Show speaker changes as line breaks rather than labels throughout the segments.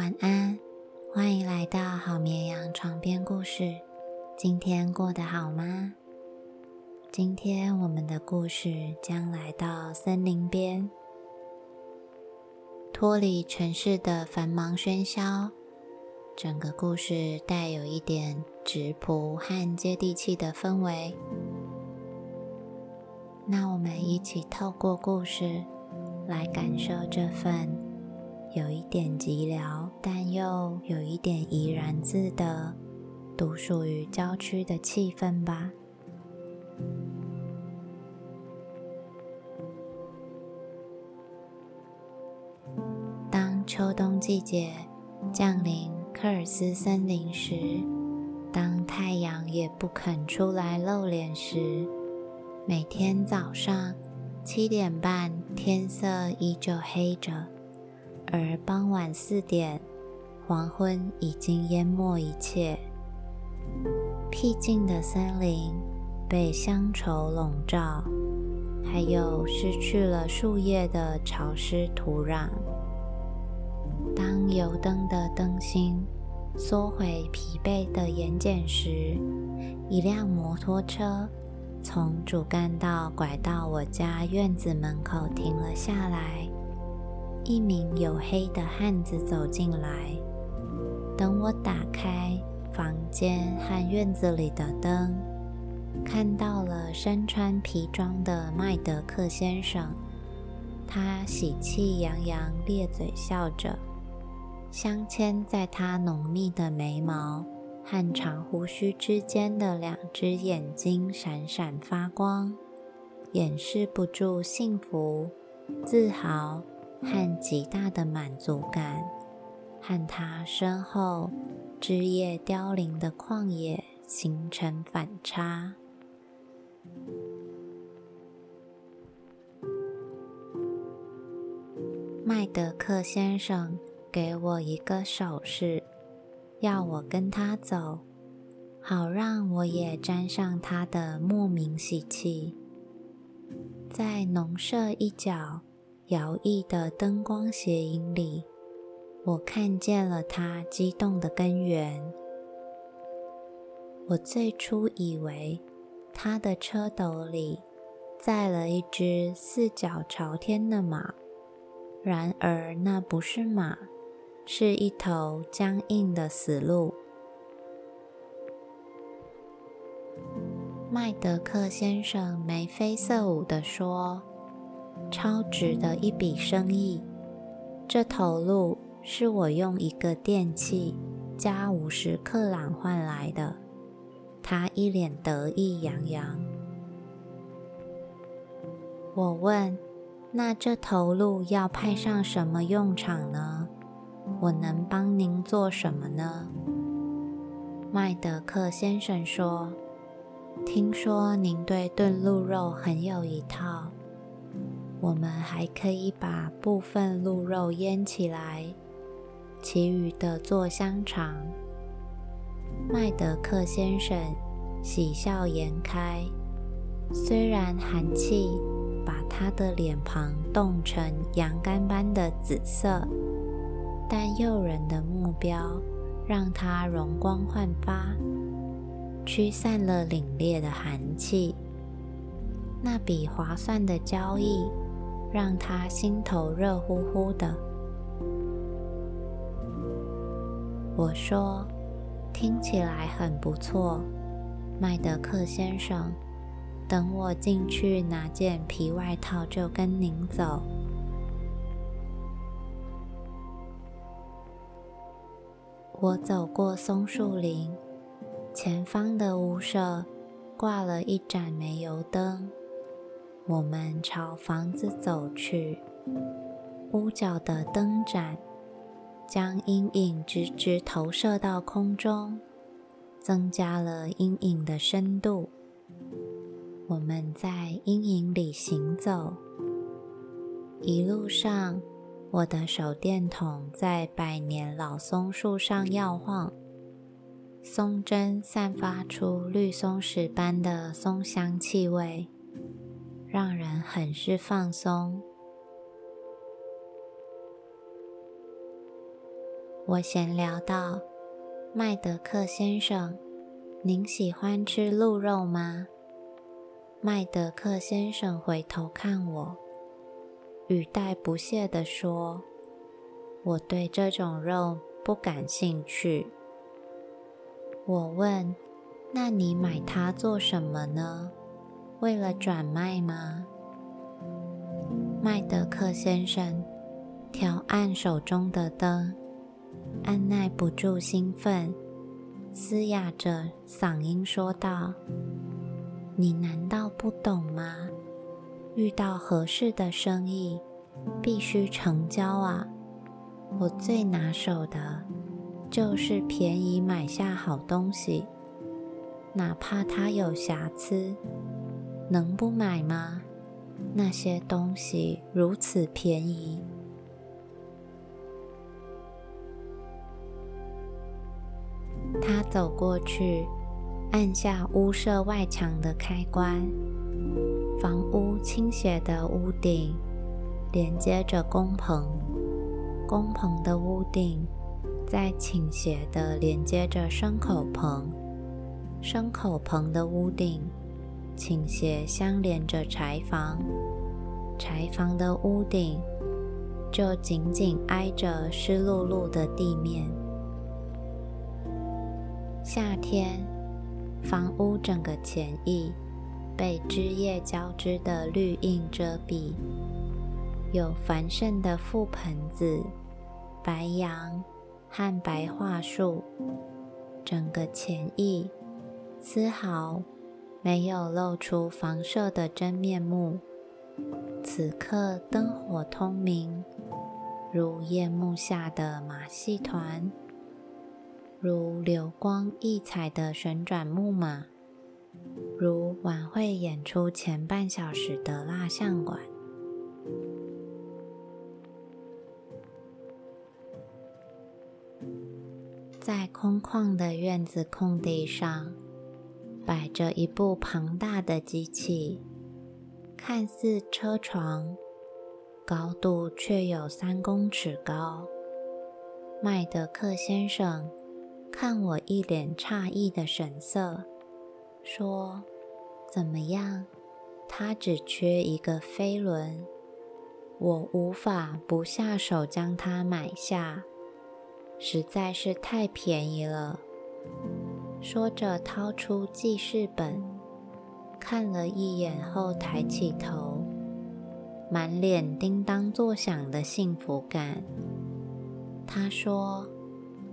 晚安，欢迎来到好绵羊床边故事。今天过得好吗？今天我们的故事将来到森林边，脱离城市的繁忙喧嚣。整个故事带有一点质朴和接地气的氛围。那我们一起透过故事来感受这份。有一点寂寥，但又有一点怡然自得，独属于郊区的气氛吧。当秋冬季节降临科尔斯森林时，当太阳也不肯出来露脸时，每天早上七点半，天色依旧黑着。而傍晚四点，黄昏已经淹没一切。僻静的森林被乡愁笼罩，还有失去了树叶的潮湿土壤。当油灯的灯芯缩回疲惫的眼睑时，一辆摩托车从主干道拐到我家院子门口停了下来。一名黝黑的汉子走进来。等我打开房间和院子里的灯，看到了身穿皮装的麦德克先生。他喜气洋洋，咧嘴笑着，镶嵌在他浓密的眉毛和长胡须之间的两只眼睛闪闪发光，掩饰不住幸福、自豪。和极大的满足感，和他身后枝叶凋零的旷野形成反差。麦德克先生给我一个手势，要我跟他走，好让我也沾上他的莫名喜气，在农舍一角。摇曳的灯光斜影里，我看见了它激动的根源。我最初以为他的车斗里载了一只四脚朝天的马，然而那不是马，是一头僵硬的死鹿。麦德克先生眉飞色舞地说。超值的一笔生意，这头鹿是我用一个电器加五十克朗换来的。他一脸得意洋洋。我问：“那这头鹿要派上什么用场呢？我能帮您做什么呢？”麦德克先生说：“听说您对炖鹿肉很有一套。”我们还可以把部分鹿肉腌起来，其余的做香肠。麦德克先生喜笑颜开，虽然寒气把他的脸庞冻成羊肝般的紫色，但诱人的目标让他容光焕发，驱散了凛冽的寒气。那笔划算的交易。让他心头热乎乎的。我说：“听起来很不错，麦德克先生。等我进去拿件皮外套，就跟您走。”我走过松树林，前方的屋舍挂了一盏煤油灯。我们朝房子走去，屋角的灯盏将阴影直直投射到空中，增加了阴影的深度。我们在阴影里行走，一路上，我的手电筒在百年老松树上摇晃，松针散发出绿松石般的松香气味。让人很是放松。我闲聊道：“麦德克先生，您喜欢吃鹿肉吗？”麦德克先生回头看我，语带不屑地说：“我对这种肉不感兴趣。”我问：“那你买它做什么呢？为了转卖吗？”麦德克先生调暗手中的灯，按耐不住兴奋，嘶哑着嗓音说道：“你难道不懂吗？遇到合适的生意，必须成交啊！我最拿手的。”就是便宜买下好东西，哪怕它有瑕疵，能不买吗？那些东西如此便宜。他走过去，按下屋舍外墙的开关，房屋倾斜的屋顶连接着工棚，工棚的屋顶。在倾斜的连接着牲口棚，牲口棚的屋顶倾斜相连着柴房，柴房的屋顶就紧紧挨着湿漉漉的地面。夏天，房屋整个前翼被枝叶交织的绿荫遮蔽，有繁盛的覆盆子、白杨。和白桦树，整个前翼丝毫没有露出房舍的真面目。此刻灯火通明，如夜幕下的马戏团，如流光溢彩的旋转木马，如晚会演出前半小时的蜡像馆。在空旷的院子空地上，摆着一部庞大的机器，看似车床，高度却有三公尺高。麦德克先生看我一脸诧异的神色，说：“怎么样？它只缺一个飞轮，我无法不下手将它买下。”实在是太便宜了。说着，掏出记事本，看了一眼后抬起头，满脸叮当作响的幸福感。他说：“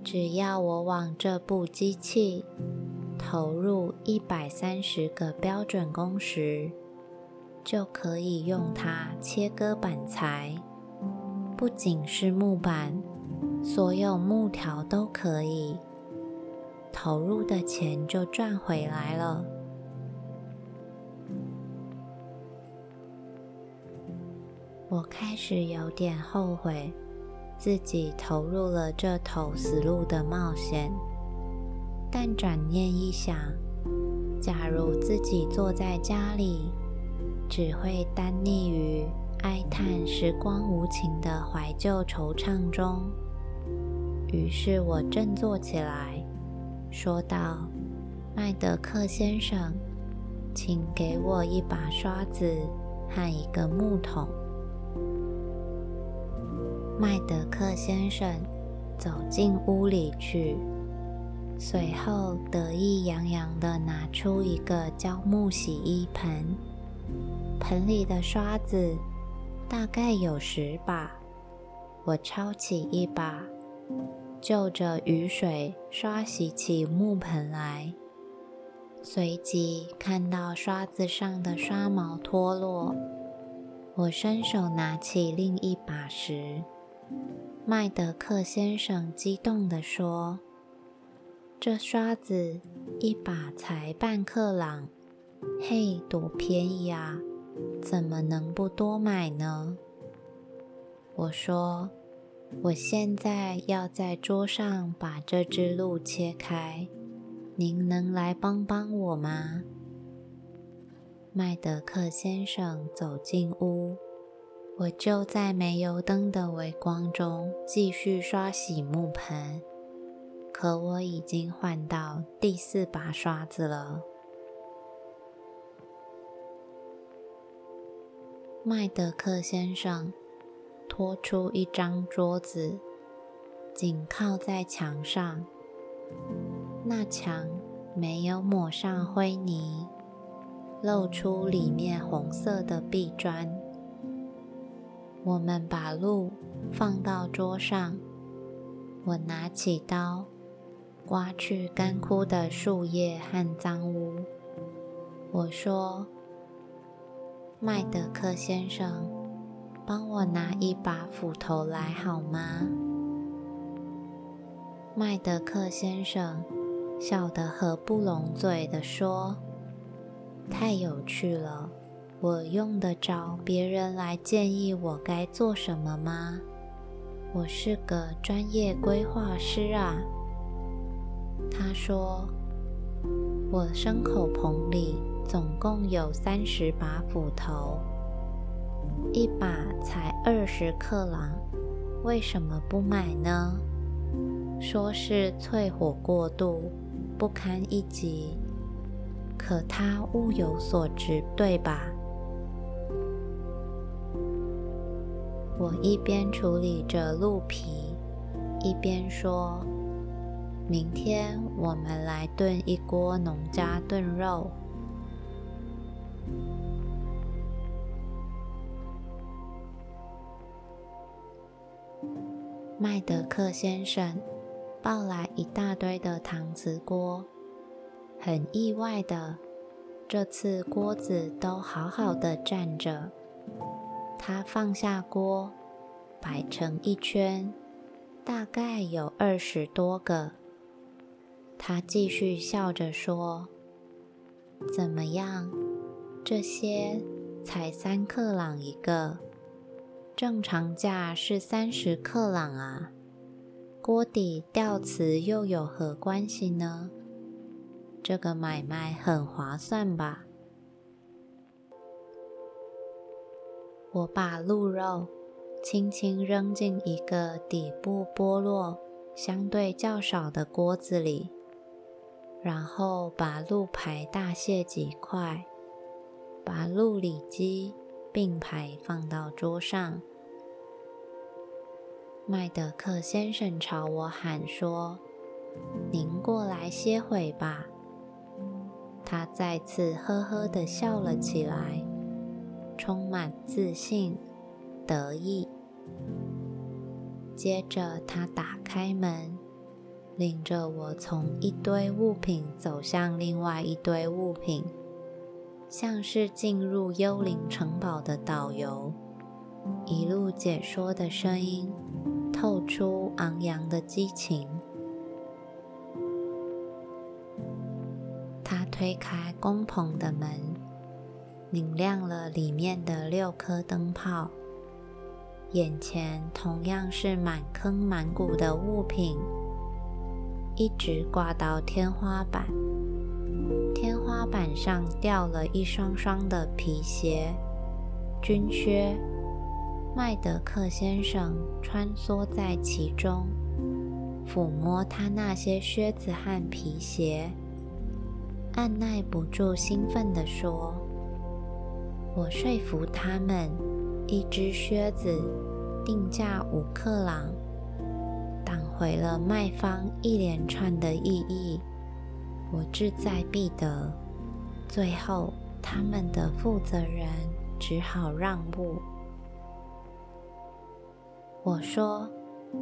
只要我往这部机器投入一百三十个标准工时，就可以用它切割板材，不仅是木板。”所有木条都可以，投入的钱就赚回来了。我开始有点后悔自己投入了这头死路的冒险，但转念一想，假如自己坐在家里，只会单溺于哀叹时光无情的怀旧惆怅中。于是我振作起来，说道：“麦德克先生，请给我一把刷子和一个木桶。”麦德克先生走进屋里去，随后得意洋洋地拿出一个胶木洗衣盆，盆里的刷子大概有十把。我抄起一把。就着雨水刷洗起木盆来，随即看到刷子上的刷毛脱落。我伸手拿起另一把时，麦德克先生激动地说：“这刷子一把才半克朗，嘿，多便宜啊！怎么能不多买呢？”我说。我现在要在桌上把这只鹿切开，您能来帮帮我吗？麦德克先生走进屋，我就在煤油灯的微光中继续刷洗木盆，可我已经换到第四把刷子了。麦德克先生拖出一张桌子，紧靠在墙上。那墙没有抹上灰泥，露出里面红色的壁砖。我们把鹿放到桌上，我拿起刀，刮去干枯的树叶和脏污。我说：“麦德克先生，帮我拿一把斧头来好吗？”麦德克先生笑得合不拢嘴的说：“太有趣了。”我用得着别人来建议我该做什么吗？我是个专业规划师啊。他说：“我牲口棚里总共有三十把斧头，一把才二十克朗，为什么不买呢？说是淬火过度，不堪一击，可它物有所值，对吧？”我一边处理着鹿皮，一边说：“明天我们来炖一锅农家炖肉。”麦德克先生抱来一大堆的搪瓷锅，很意外的，这次锅子都好好的站着。他放下锅，摆成一圈，大概有二十多个。他继续笑着说：“怎么样？这些才三克朗一个，正常价是三十克朗啊！锅底吊瓷又有何关系呢？这个买卖很划算吧？”我把鹿肉轻轻扔进一个底部剥落相对较少的锅子里，然后把鹿排大卸几块，把鹿里脊并排放到桌上。麦德克先生朝我喊说：“您过来歇会吧。”他再次呵呵地笑了起来。充满自信、得意。接着，他打开门，领着我从一堆物品走向另外一堆物品，像是进入幽灵城堡的导游。一路解说的声音透出昂扬的激情。他推开工棚的门。明亮了里面的六颗灯泡，眼前同样是满坑满谷的物品，一直挂到天花板。板上掉了一双双的皮鞋、军靴。麦德克先生穿梭在其中，抚摸他那些靴子和皮鞋，按耐不住兴奋地说。我说服他们，一只靴子定价五克朗，挡回了卖方一连串的异议。我志在必得，最后他们的负责人只好让步。我说：“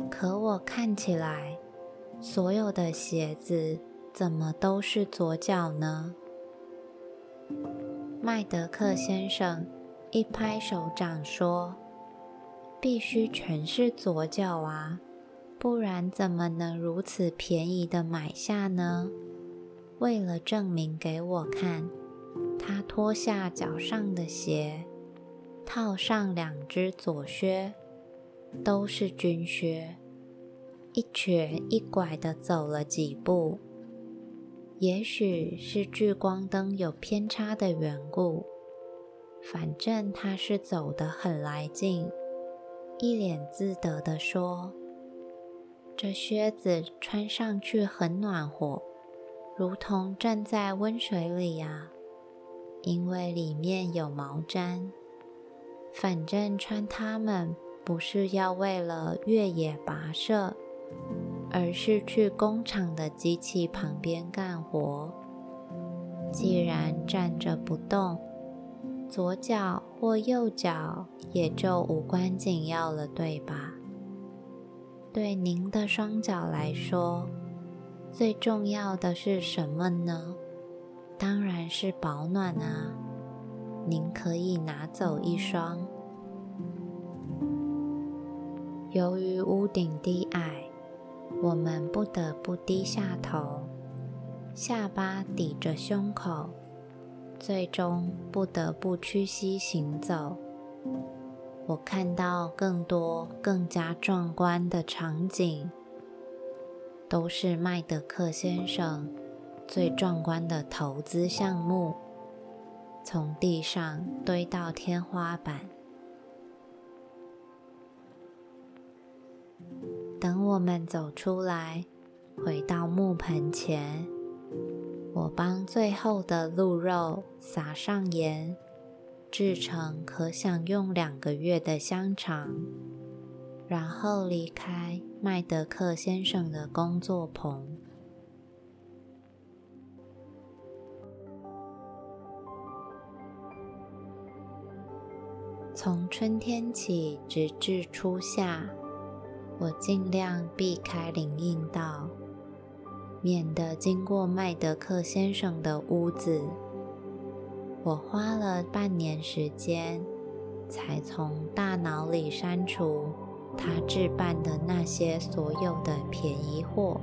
可我看起来，所有的鞋子怎么都是左脚呢？”麦德克先生一拍手掌说：“必须全是左脚啊，不然怎么能如此便宜的买下呢？”为了证明给我看，他脱下脚上的鞋，套上两只左靴，都是军靴，一瘸一拐的走了几步。也许是聚光灯有偏差的缘故，反正他是走得很来劲，一脸自得的说：“这靴子穿上去很暖和，如同站在温水里呀，因为里面有毛毡。反正穿它们不是要为了越野跋涉，而是去工厂的机器旁边干活。既然站着不动。”左脚或右脚也就无关紧要了，对吧？对您的双脚来说，最重要的是什么呢？当然是保暖啊！您可以拿走一双。由于屋顶低矮，我们不得不低下头，下巴抵着胸口。最终不得不屈膝行走。我看到更多更加壮观的场景，都是麦德克先生最壮观的投资项目，从地上堆到天花板。等我们走出来，回到木盆前。我帮最后的鹿肉撒上盐，制成可享用两个月的香肠，然后离开麦德克先生的工作棚。从春天起，直至初夏，我尽量避开林荫道。免得经过麦德克先生的屋子，我花了半年时间，才从大脑里删除他置办的那些所有的便宜货。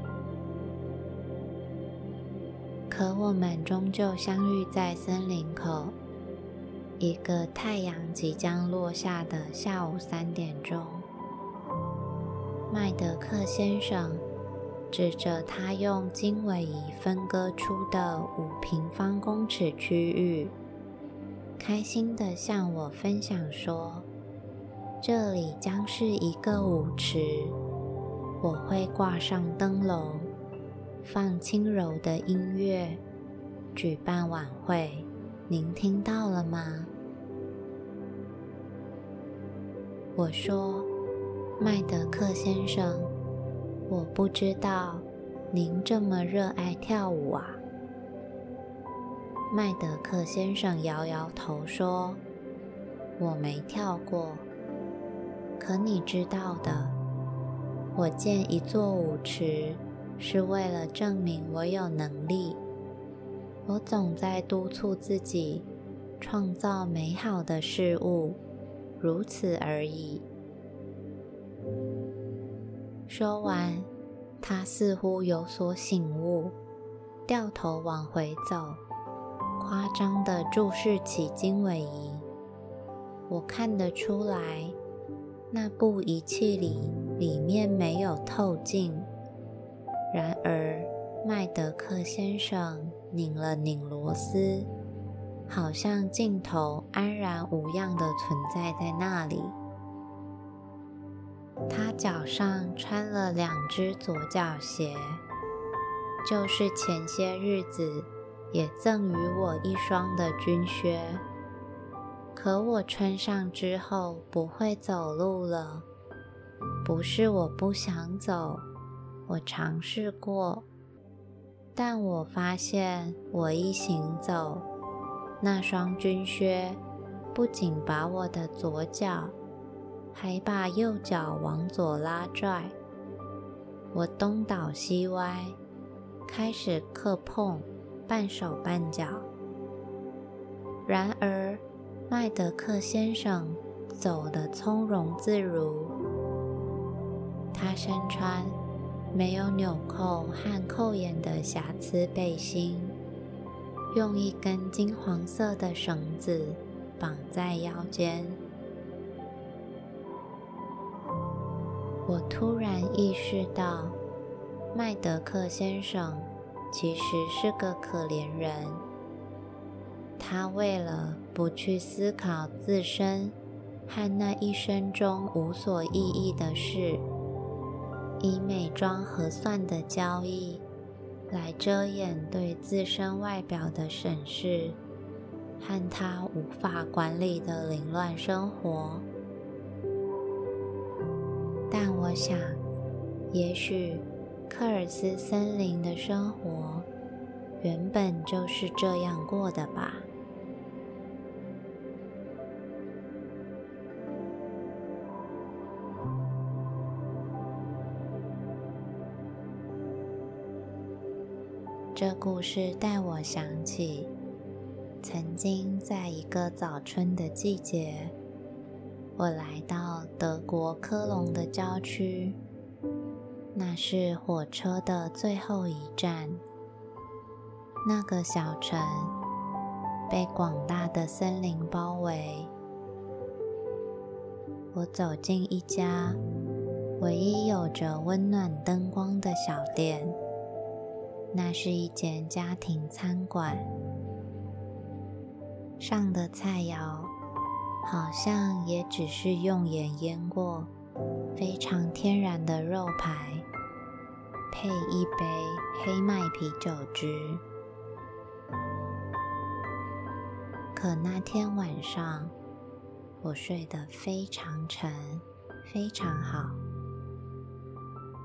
可我们终究相遇在森林口，一个太阳即将落下的下午三点钟。麦德克先生。指着他用经纬仪分割出的五平方公尺区域，开心地向我分享说：“这里将是一个舞池，我会挂上灯笼，放轻柔的音乐，举办晚会。您听到了吗？”我说：“麦德克先生。”我不知道您这么热爱跳舞啊，麦德克先生摇摇头说：“我没跳过。可你知道的，我建一座舞池是为了证明我有能力。我总在督促自己创造美好的事物，如此而已。”说完，他似乎有所醒悟，掉头往回走，夸张地注视起经纬仪。我看得出来，那部仪器里里面没有透镜。然而，麦德克先生拧了拧螺丝，好像镜头安然无恙地存在在那里。他脚上穿了两只左脚鞋，就是前些日子也赠予我一双的军靴。可我穿上之后不会走路了，不是我不想走，我尝试过，但我发现我一行走，那双军靴不仅把我的左脚。还把右脚往左拉拽，我东倒西歪，开始磕碰，半手半脚。然而，麦德克先生走得从容自如。他身穿没有纽扣和扣眼的瑕疵背心，用一根金黄色的绳子绑在腰间。我突然意识到，麦德克先生其实是个可怜人。他为了不去思考自身和那一生中无所意义的事，以美妆核算的交易来遮掩对自身外表的审视和他无法管理的凌乱生活。但我想，也许科尔斯森林的生活原本就是这样过的吧。这故事带我想起，曾经在一个早春的季节，我来到德国科隆的郊区，那是火车的最后一站。那个小城被广大的森林包围。我走进一家唯一有着温暖灯光的小店。那是一间家庭餐馆，上的菜肴好像也只是用盐腌过，非常天然的肉排，配一杯黑麦啤酒汁。可那天晚上，我睡得非常沉，非常好。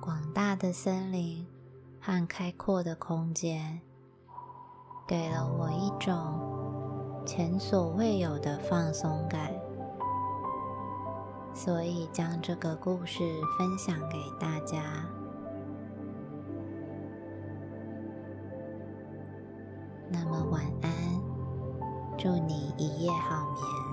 广大的森林。和开阔的空间，给了我一种前所未有的放松感，所以将这个故事分享给大家。那么晚安，祝你一夜好眠。